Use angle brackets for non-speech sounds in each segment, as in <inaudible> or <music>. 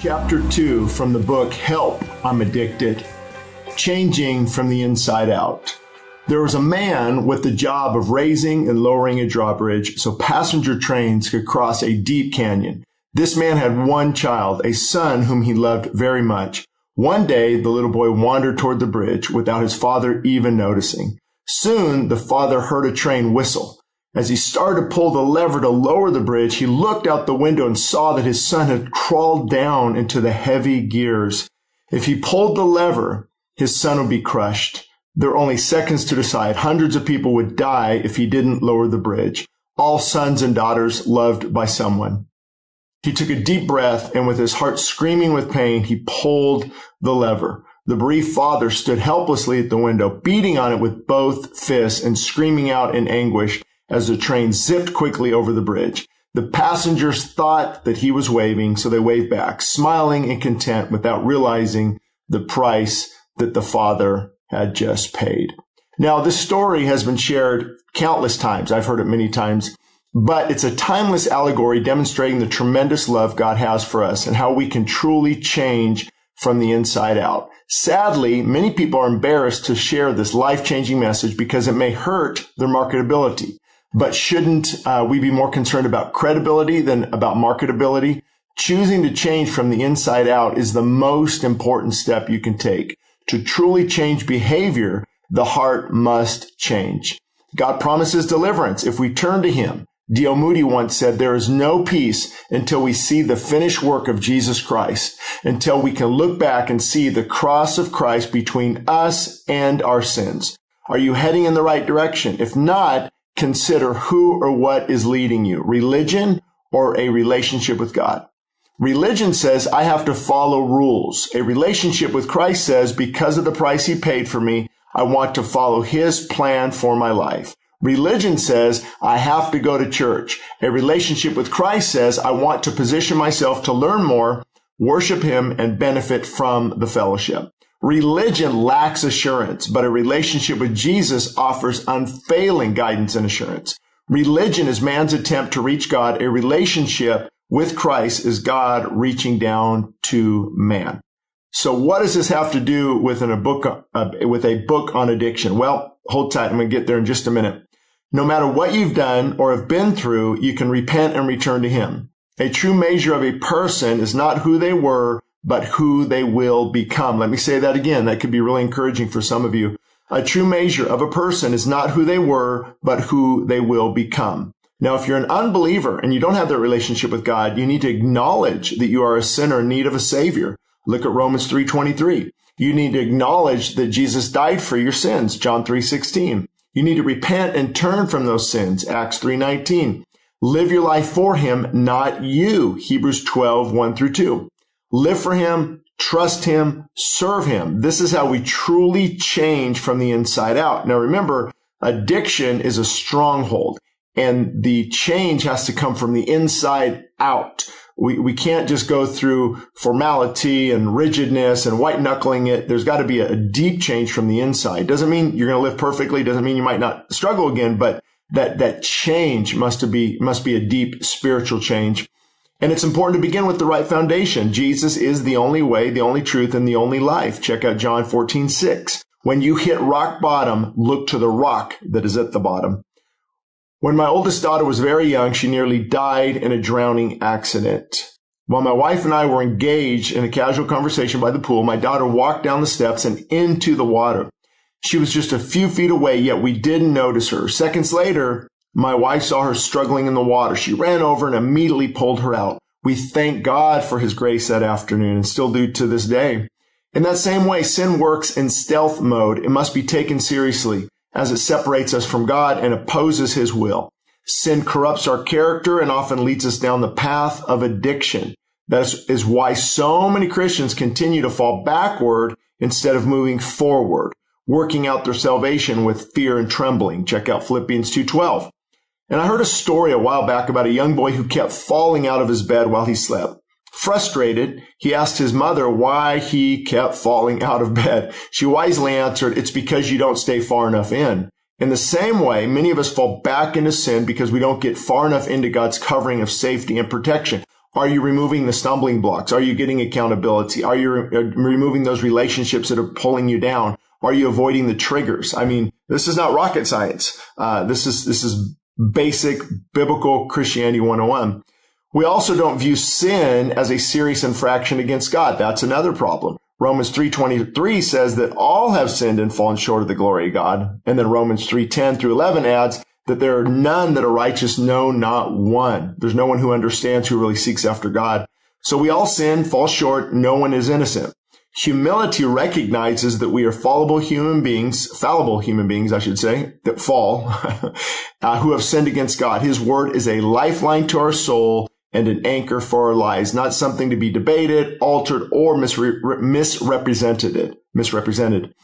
Chapter 2 from the book Help, I'm Addicted Changing from the Inside Out. There was a man with the job of raising and lowering a drawbridge so passenger trains could cross a deep canyon. This man had one child, a son whom he loved very much. One day, the little boy wandered toward the bridge without his father even noticing. Soon, the father heard a train whistle. As he started to pull the lever to lower the bridge, he looked out the window and saw that his son had crawled down into the heavy gears. If he pulled the lever, his son would be crushed. There were only seconds to decide. Hundreds of people would die if he didn't lower the bridge. All sons and daughters loved by someone. He took a deep breath and with his heart screaming with pain, he pulled the lever. The bereaved father stood helplessly at the window, beating on it with both fists and screaming out in anguish as the train zipped quickly over the bridge. The passengers thought that he was waving, so they waved back, smiling and content without realizing the price that the father had just paid. Now, this story has been shared countless times. I've heard it many times, but it's a timeless allegory demonstrating the tremendous love God has for us and how we can truly change from the inside out. Sadly, many people are embarrassed to share this life-changing message because it may hurt their marketability. But shouldn't uh, we be more concerned about credibility than about marketability? Choosing to change from the inside out is the most important step you can take. To truly change behavior, the heart must change. God promises deliverance if we turn to Him. D.L. Moody once said, there is no peace until we see the finished work of Jesus Christ, until we can look back and see the cross of Christ between us and our sins. Are you heading in the right direction? If not, consider who or what is leading you, religion or a relationship with God. Religion says I have to follow rules. A relationship with Christ says because of the price he paid for me, I want to follow his plan for my life. Religion says I have to go to church. A relationship with Christ says I want to position myself to learn more, worship him, and benefit from the fellowship. Religion lacks assurance, but a relationship with Jesus offers unfailing guidance and assurance. Religion is man's attempt to reach God. A relationship with Christ is God reaching down to man. So what does this have to do with a book, uh, with a book on addiction? Well, hold tight. I'm going to get there in just a minute. No matter what you've done or have been through, you can repent and return to him. A true measure of a person is not who they were, but who they will become. Let me say that again. That could be really encouraging for some of you. A true measure of a person is not who they were, but who they will become. Now, if you're an unbeliever and you don't have that relationship with God, you need to acknowledge that you are a sinner in need of a savior. Look at Romans 3:23. You need to acknowledge that Jesus died for your sins, John 3:16. You need to repent and turn from those sins, Acts 3:19. Live your life for him, not you, Hebrews 12, 1 through 2 live for him, trust him, serve him. This is how we truly change from the inside out. Now remember, addiction is a stronghold and the change has to come from the inside out. We, we can't just go through formality and rigidness and white knuckling it. There's got to be a, deep change from the inside. Doesn't mean you're going to live perfectly. Doesn't mean you might not struggle again, but that, that change must be, must be a deep spiritual change. And it's important to begin with the right foundation. Jesus is the only way, the only truth, and the only life. Check out John 14, 6. When you hit rock bottom, look to the rock that is at the bottom. When my oldest daughter was very young, she nearly died in a drowning accident. While my wife and I were engaged in a casual conversation by the pool, my daughter walked down the steps and into the water. She was just a few feet away, yet we didn't notice her. Seconds later, my wife saw her struggling in the water. She ran over and immediately pulled her out. We thank God for his grace that afternoon and still do to this day. In that same way, sin works in stealth mode. It must be taken seriously as it separates us from God and opposes his will. Sin corrupts our character and often leads us down the path of addiction. That is why so many Christians continue to fall backward instead of moving forward, working out their salvation with fear and trembling. Check out Philippians 2:12. And I heard a story a while back about a young boy who kept falling out of his bed while he slept. Frustrated, he asked his mother why he kept falling <laughs> out of bed. She wisely answered, it's because you don't stay far enough in. In the same way, many of us fall back into sin because we don't get far enough into God's covering of safety and protection. Are you removing the stumbling blocks? Are you getting accountability? Are you re- uh, removing those relationships that are pulling you down? Are you avoiding the triggers? I mean, this is not rocket science. Uh, this is, this is basic biblical Christianity 101. We also don't view sin as a serious infraction against God. That's another problem. Romans 3.23 says that all have sinned and fallen short of the glory of God. And then Romans 3.10 through 11 adds that there are none that are righteous, no, not one. There's no one who understands who really seeks after God. So we all sin, fall short. No one is innocent. Humility recognizes that we are fallible human beings, fallible human beings, I should say, that fall, <laughs> uh, who have sinned against God. His word is a lifeline to our soul and an anchor for our lives, not something to be debated, altered, or misre- misrepresented. Misrepresented.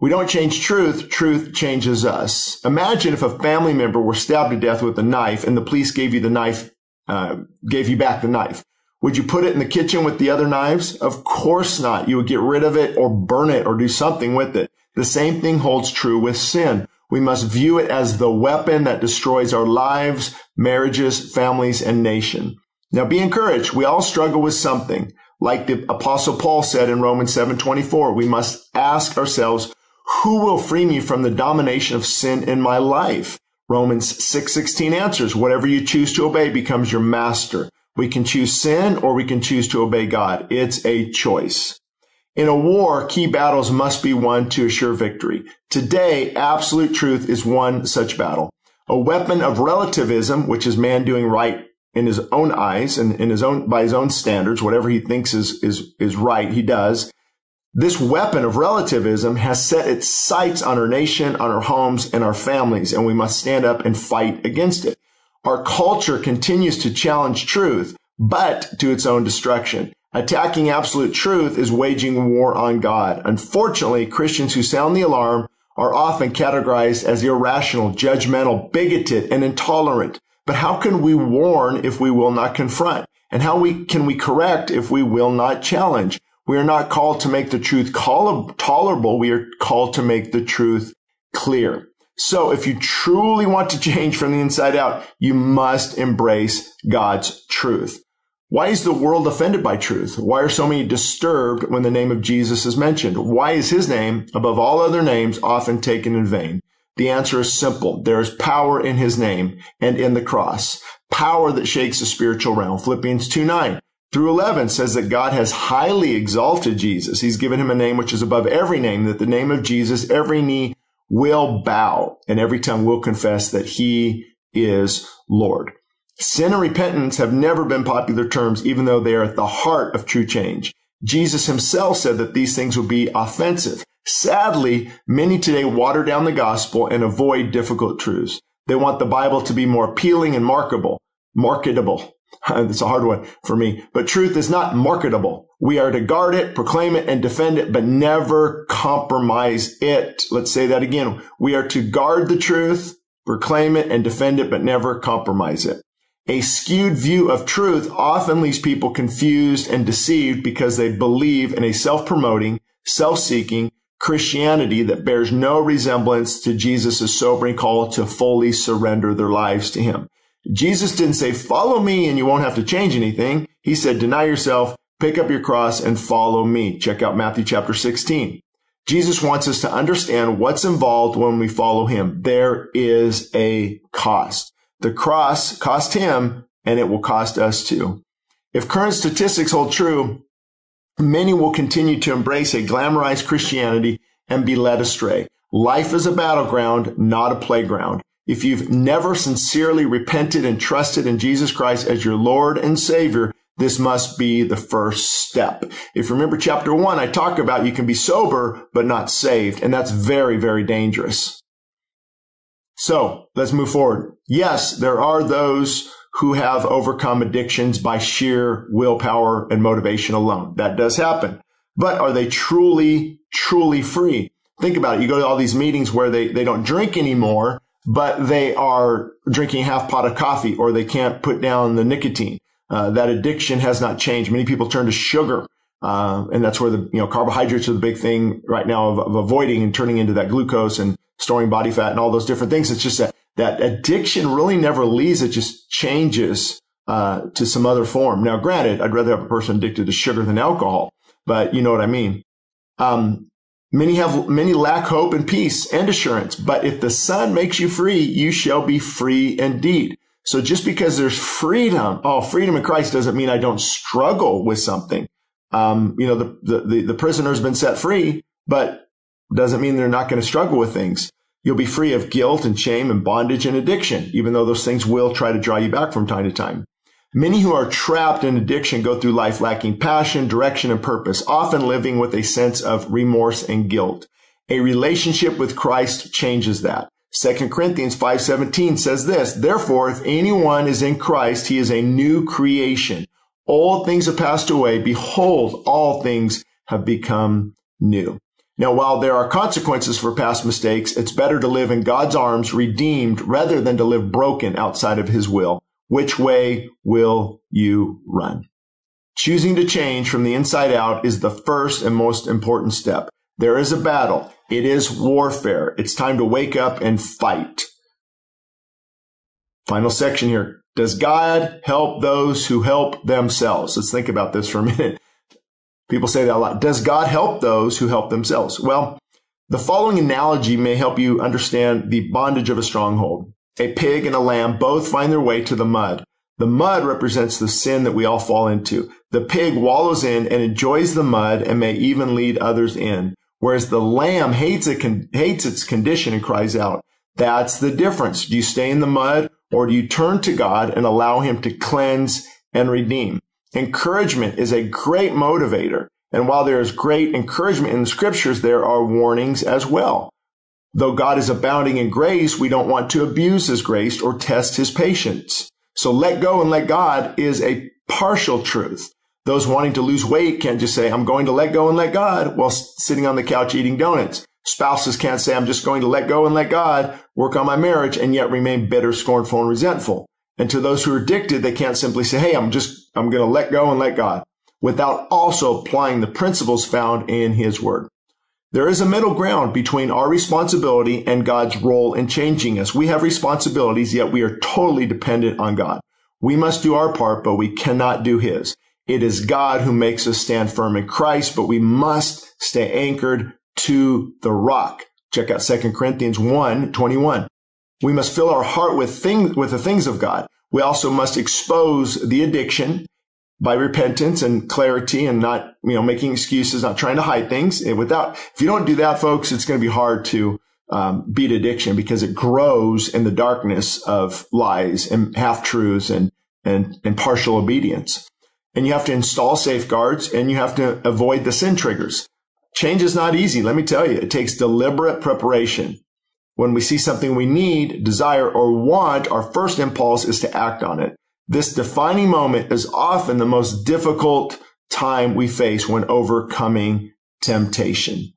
We don't change truth. Truth changes us. Imagine if a family member were stabbed to death with a knife and the police gave you the knife, uh, gave you back the knife. Would you put it in the kitchen with the other knives? Of course not. You would get rid of it or burn it or do something with it. The same thing holds true with sin. We must view it as the weapon that destroys our lives, marriages, families, and nation. Now be encouraged. We all struggle with something. Like the apostle Paul said in Romans 7:24, we must ask ourselves, who will free me from the domination of sin in my life? Romans 6:16 answers, whatever you choose to obey becomes your master. We can choose sin or we can choose to obey God. It's a choice. In a war, key battles must be won to assure victory. Today, absolute truth is one such battle. A weapon of relativism, which is man doing right in his own eyes and in his own, by his own standards, whatever he thinks is, is, is right, he does. This weapon of relativism has set its sights on our nation, on our homes, and our families, and we must stand up and fight against it. Our culture continues to challenge truth, but to its own destruction. Attacking absolute truth is waging war on God. Unfortunately, Christians who sound the alarm are often categorized as irrational, judgmental, bigoted, and intolerant. But how can we warn if we will not confront? And how we, can we correct if we will not challenge? We are not called to make the truth tolerable. We are called to make the truth clear. So if you truly want to change from the inside out, you must embrace God's truth. Why is the world offended by truth? Why are so many disturbed when the name of Jesus is mentioned? Why is his name, above all other names, often taken in vain? The answer is simple. There is power in his name and in the cross. Power that shakes the spiritual realm. Philippians 2 9 through 11 says that God has highly exalted Jesus. He's given him a name which is above every name, that the name of Jesus, every knee will bow and every tongue will confess that he is Lord. Sin and repentance have never been popular terms, even though they are at the heart of true change. Jesus himself said that these things would be offensive. Sadly, many today water down the gospel and avoid difficult truths. They want the Bible to be more appealing and marketable, marketable. <laughs> That's a hard one for me, but truth is not marketable. We are to guard it, proclaim it, and defend it, but never compromise it. Let's say that again. We are to guard the truth, proclaim it, and defend it, but never compromise it. A skewed view of truth often leaves people confused and deceived because they believe in a self-promoting, self-seeking Christianity that bears no resemblance to Jesus' sobering call to fully surrender their lives to him. Jesus didn't say, follow me and you won't have to change anything. He said, deny yourself, Pick up your cross and follow me. Check out Matthew chapter 16. Jesus wants us to understand what's involved when we follow him. There is a cost. The cross cost him and it will cost us too. If current statistics hold true, many will continue to embrace a glamorized Christianity and be led astray. Life is a battleground, not a playground. If you've never sincerely repented and trusted in Jesus Christ as your Lord and Savior, this must be the first step. If you remember chapter one, I talk about you can be sober, but not saved. And that's very, very dangerous. So let's move forward. Yes, there are those who have overcome addictions by sheer willpower and motivation alone. That does happen. But are they truly, truly free? Think about it. You go to all these meetings where they, they don't drink anymore, but they are drinking half pot of coffee or they can't put down the nicotine. Uh, that addiction has not changed. Many people turn to sugar. Uh, and that's where the, you know, carbohydrates are the big thing right now of, of avoiding and turning into that glucose and storing body fat and all those different things. It's just that that addiction really never leaves. It just changes, uh, to some other form. Now, granted, I'd rather have a person addicted to sugar than alcohol, but you know what I mean. Um, many have, many lack hope and peace and assurance, but if the son makes you free, you shall be free indeed. So just because there's freedom, oh, freedom in Christ doesn't mean I don't struggle with something. Um, you know, the, the, the, the prisoner's been set free, but doesn't mean they're not going to struggle with things. You'll be free of guilt and shame and bondage and addiction, even though those things will try to draw you back from time to time. Many who are trapped in addiction go through life lacking passion, direction, and purpose, often living with a sense of remorse and guilt. A relationship with Christ changes that. 2 Corinthians 5:17 says this, therefore if anyone is in Christ, he is a new creation. All things have passed away. Behold, all things have become new. Now, while there are consequences for past mistakes, it's better to live in God's arms redeemed rather than to live broken outside of his will. Which way will you run? Choosing to change from the inside out is the first and most important step. There is a battle. It is warfare. It's time to wake up and fight. Final section here. Does God help those who help themselves? Let's think about this for a <laughs> minute. People say that a lot. Does God help those who help themselves? Well, the following analogy may help you understand the bondage of a stronghold. A pig and a lamb both find their way to the mud. The mud represents the sin that we all fall into. The pig wallows in and enjoys the mud and may even lead others in, whereas the lamb hates, it, hates its condition and cries out. That's the difference. Do you stay in the mud or do you turn to God and allow him to cleanse and redeem? Encouragement is a great motivator. And while there is great encouragement in the scriptures, there are warnings as well. Though God is abounding in grace, we don't want to abuse his grace or test his patience. So let go and let God is a partial truth. Those wanting to lose weight can't just say, I'm going to let go and let God while sitting on the couch eating donuts. Spouses can't say, I'm just going to let go and let God work on my marriage and yet remain bitter, scornful, and resentful. And to those who are addicted, they can't simply say, Hey, I'm just, I'm going to let go and let God without also applying the principles found in his word. There is a middle ground between our responsibility and God's role in changing us. We have responsibilities, yet we are totally dependent on God. We must do our part, but we cannot do his. It is God who makes us stand firm in Christ, but we must stay anchored to the rock. Check out 2 Corinthians 1, 21. We must fill our heart with things, with the things of God. We also must expose the addiction by repentance and clarity and not, you know, making excuses, not trying to hide things. And without, if you don't do that, folks, it's going to be hard to um, beat addiction because it grows in the darkness of lies and half truths and, and, and partial obedience. And you have to install safeguards and you have to avoid the sin triggers. Change is not easy. Let me tell you, it takes deliberate preparation. When we see something we need, desire, or want, our first impulse is to act on it. This defining moment is often the most difficult time we face when overcoming temptation.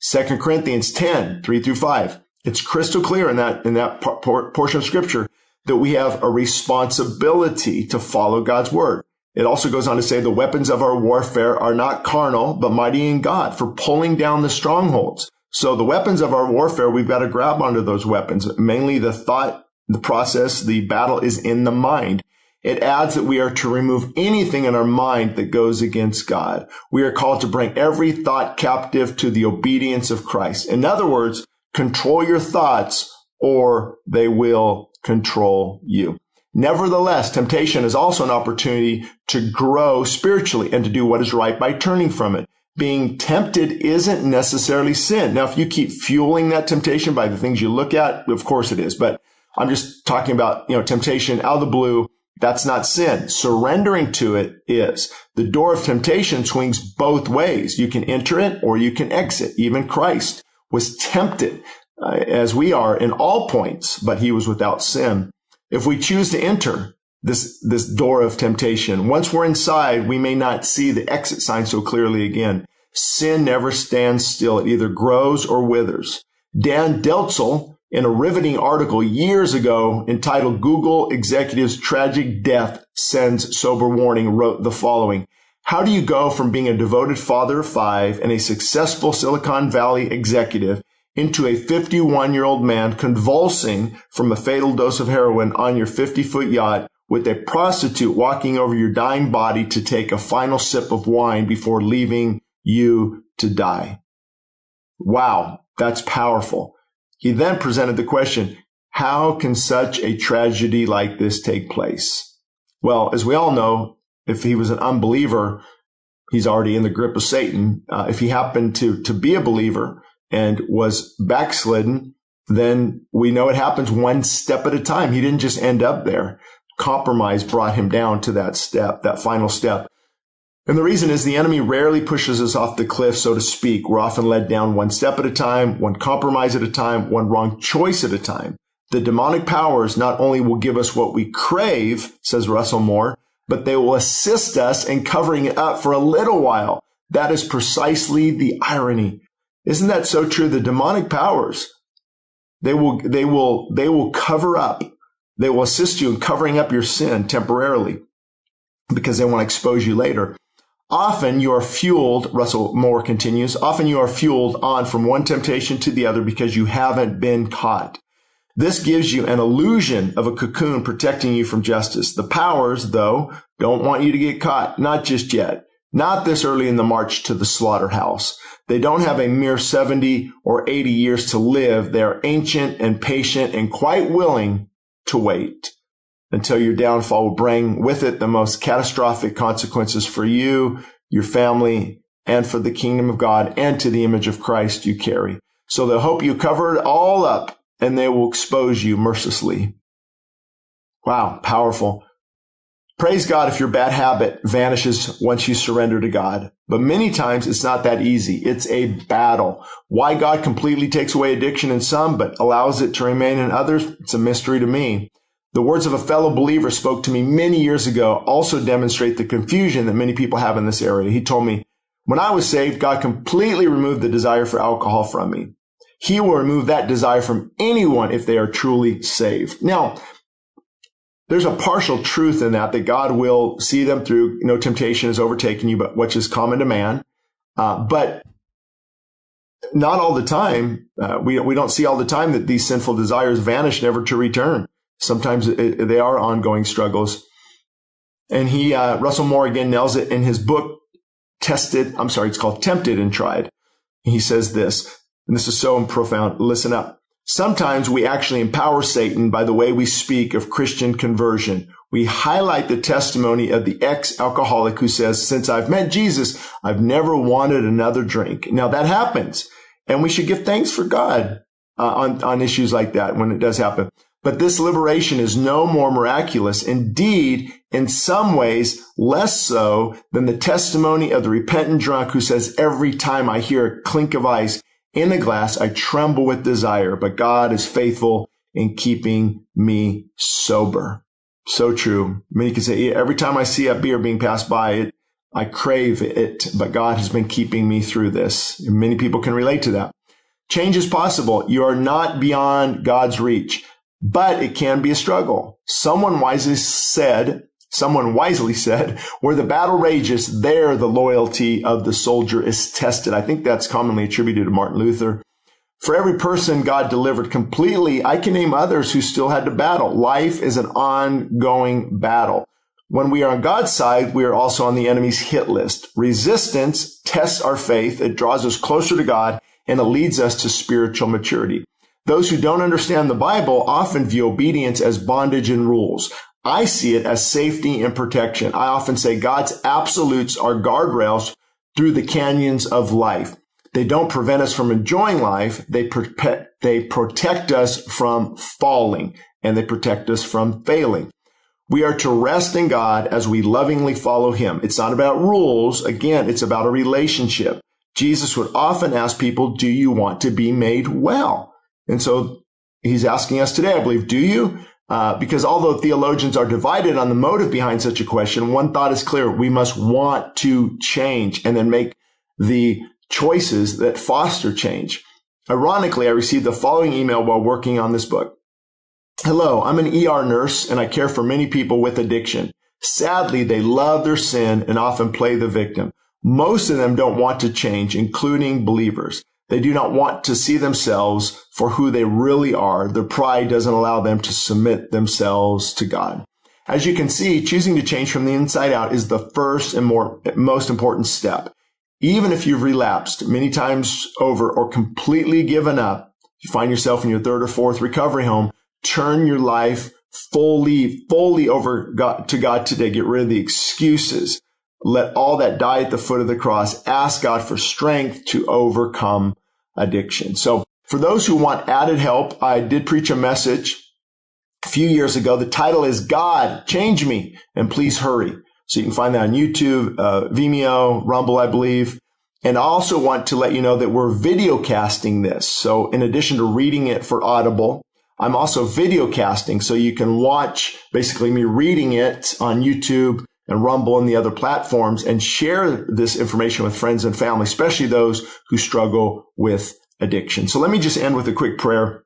2 Corinthians 10, 3 through 5. It's crystal clear in that, in that portion of scripture that we have a responsibility to follow God's word. It also goes on to say the weapons of our warfare are not carnal, but mighty in God for pulling down the strongholds. So the weapons of our warfare, we've got to grab onto those weapons. Mainly the thought, the process, the battle is in the mind. It adds that we are to remove anything in our mind that goes against God. We are called to bring every thought captive to the obedience of Christ. In other words, control your thoughts or they will control you. Nevertheless, temptation is also an opportunity to grow spiritually and to do what is right by turning from it being tempted isn't necessarily sin. Now, if you keep fueling that temptation by the things you look at, of course it is. But I'm just talking about, you know, temptation out of the blue. That's not sin. Surrendering to it is. The door of temptation swings both ways. You can enter it or you can exit. Even Christ was tempted uh, as we are in all points, but he was without sin. If we choose to enter, this, this door of temptation. Once we're inside, we may not see the exit sign so clearly again. Sin never stands still. It either grows or withers. Dan Delzell, in a riveting article years ago entitled Google Executive's Tragic Death Sends Sober Warning, wrote the following. How do you go from being a devoted father of five and a successful Silicon Valley executive into a 51 year old man convulsing from a fatal dose of heroin on your 50 foot yacht with a prostitute walking over your dying body to take a final sip of wine before leaving you to die. Wow, that's powerful. He then presented the question, how can such a tragedy like this take place? Well, as we all know, if he was an unbeliever, he's already in the grip of Satan. Uh, if he happened to, to be a believer and was backslidden, then we know it happens one step at a time. He didn't just end up there compromise brought him down to that step, that final step. And the reason is the enemy rarely pushes us off the cliff, so to speak. We're often led down one step at a time, one compromise at a time, one wrong choice at a time. The demonic powers not only will give us what we crave, says Russell Moore, but they will assist us in covering it up for a little while. That is precisely the irony. Isn't that so true? The demonic powers, they will, they will, they will cover up they will assist you in covering up your sin temporarily because they want to expose you later. Often you are fueled, Russell Moore continues, often you are fueled on from one temptation to the other because you haven't been caught. This gives you an illusion of a cocoon protecting you from justice. The powers, though, don't want you to get caught. Not just yet. Not this early in the march to the slaughterhouse. They don't have a mere 70 or 80 years to live. They are ancient and patient and quite willing to wait until your downfall will bring with it the most catastrophic consequences for you, your family, and for the kingdom of God and to the image of Christ you carry. So they'll hope you cover it all up and they will expose you mercilessly. Wow, powerful. Praise God if your bad habit vanishes once you surrender to God. But many times it's not that easy. It's a battle. Why God completely takes away addiction in some, but allows it to remain in others, it's a mystery to me. The words of a fellow believer spoke to me many years ago also demonstrate the confusion that many people have in this area. He told me, when I was saved, God completely removed the desire for alcohol from me. He will remove that desire from anyone if they are truly saved. Now, there's a partial truth in that, that God will see them through. No temptation has overtaken you, but which is common to man. Uh, but not all the time. Uh, we, we don't see all the time that these sinful desires vanish, never to return. Sometimes it, they are ongoing struggles. And he, uh, Russell Moore again nails it in his book, Tested. I'm sorry, it's called Tempted and Tried. He says this, and this is so profound. Listen up. Sometimes we actually empower Satan by the way we speak of Christian conversion. We highlight the testimony of the ex-alcoholic who says, since I've met Jesus, I've never wanted another drink. Now that happens and we should give thanks for God uh, on, on issues like that when it does happen. But this liberation is no more miraculous. Indeed, in some ways, less so than the testimony of the repentant drunk who says, every time I hear a clink of ice, in the glass, I tremble with desire, but God is faithful in keeping me sober. So true. Many can say, every time I see a beer being passed by, it, I crave it, but God has been keeping me through this. Many people can relate to that. Change is possible. You are not beyond God's reach, but it can be a struggle. Someone wisely said, Someone wisely <laughs> said, where the battle rages, there the loyalty of the soldier is tested. I think that's commonly attributed to Martin Luther. For every person God delivered completely, I can name others who still had to battle. Life is an ongoing battle. When we are on God's side, we are also on the enemy's hit list. Resistance tests our faith. It draws us closer to God and it leads us to spiritual maturity. Those who don't understand the Bible often view obedience as bondage and rules. I see it as safety and protection. I often say God's absolutes are guardrails through the canyons of life. They don't prevent us from enjoying life. They, pre- they protect us from falling and they protect us from failing. We are to rest in God as we lovingly follow him. It's not about rules. Again, it's about a relationship. Jesus would often ask people, do you want to be made well? And so he's asking us today, I believe, do you? Uh, because although theologians are divided on the motive behind such a question, one thought is clear. We must want to change and then make the choices that foster change. Ironically, I received the following email while working on this book. Hello, I'm an ER nurse and I care for many people with addiction. Sadly, they love their sin and often play the victim. Most of them don't want to change, including believers. They do not want to see themselves for who they really are. Their pride doesn't allow them to submit themselves to God. As you can see, choosing to change from the inside out is the first and more, most important step. Even if you've relapsed many times over or completely given up, you find yourself in your third or fourth recovery home, turn your life fully, fully over God, to God today. Get rid of the excuses. Let all that die at the foot of the cross. Ask God for strength to overcome addiction. So for those who want added help, I did preach a message a few years ago. The title is God, change me and please hurry. So you can find that on YouTube, uh, Vimeo, Rumble, I believe. And I also want to let you know that we're video casting this. So in addition to reading it for Audible, I'm also video casting. So you can watch basically me reading it on YouTube and Rumble and the other platforms and share this information with friends and family, especially those who struggle with addiction. So let me just end with a quick prayer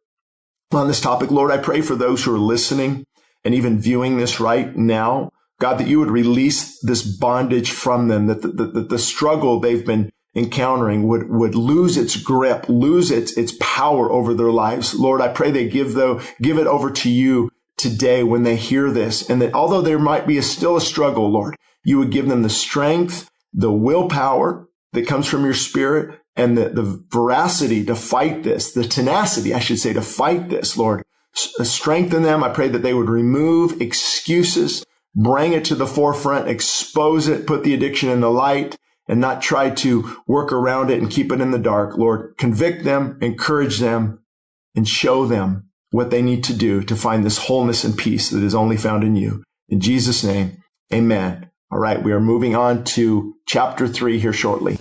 on this topic. Lord, I pray for those who are listening and even viewing this right now. God, that you would release this bondage from them, that the, the, the struggle they've been encountering would, would lose its grip, lose its, its power over their lives. Lord, I pray they give though, give it over to you today when they hear this. And that although there might be a, still a struggle, Lord, you would give them the strength, the willpower that comes from your spirit and the, the veracity to fight this, the tenacity, I should say, to fight this, Lord. S- uh, strengthen them. I pray that they would remove excuses, bring it to the forefront, expose it, put the addiction in the light and not try to work around it and keep it in the dark. Lord, convict them, encourage them, and show them what they need to do to find this wholeness and peace that is only found in you. In Jesus' name, amen. All right, we are moving on to chapter three here shortly.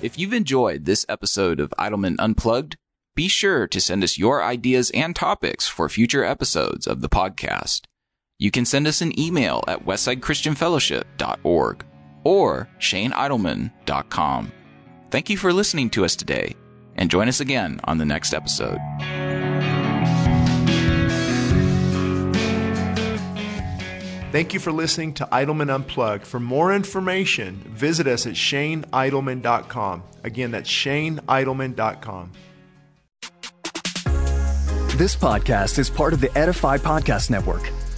If you've enjoyed this episode of Idleman Unplugged, be sure to send us your ideas and topics for future episodes of the podcast. You can send us an email at westsidechristianfellowship.org or shaneidleman.com. Thank you for listening to us today, and join us again on the next episode. Thank you for listening to Idleman Unplugged. For more information, visit us at shaneidleman.com. Again, that's shaneidleman.com. This podcast is part of the Edify Podcast Network.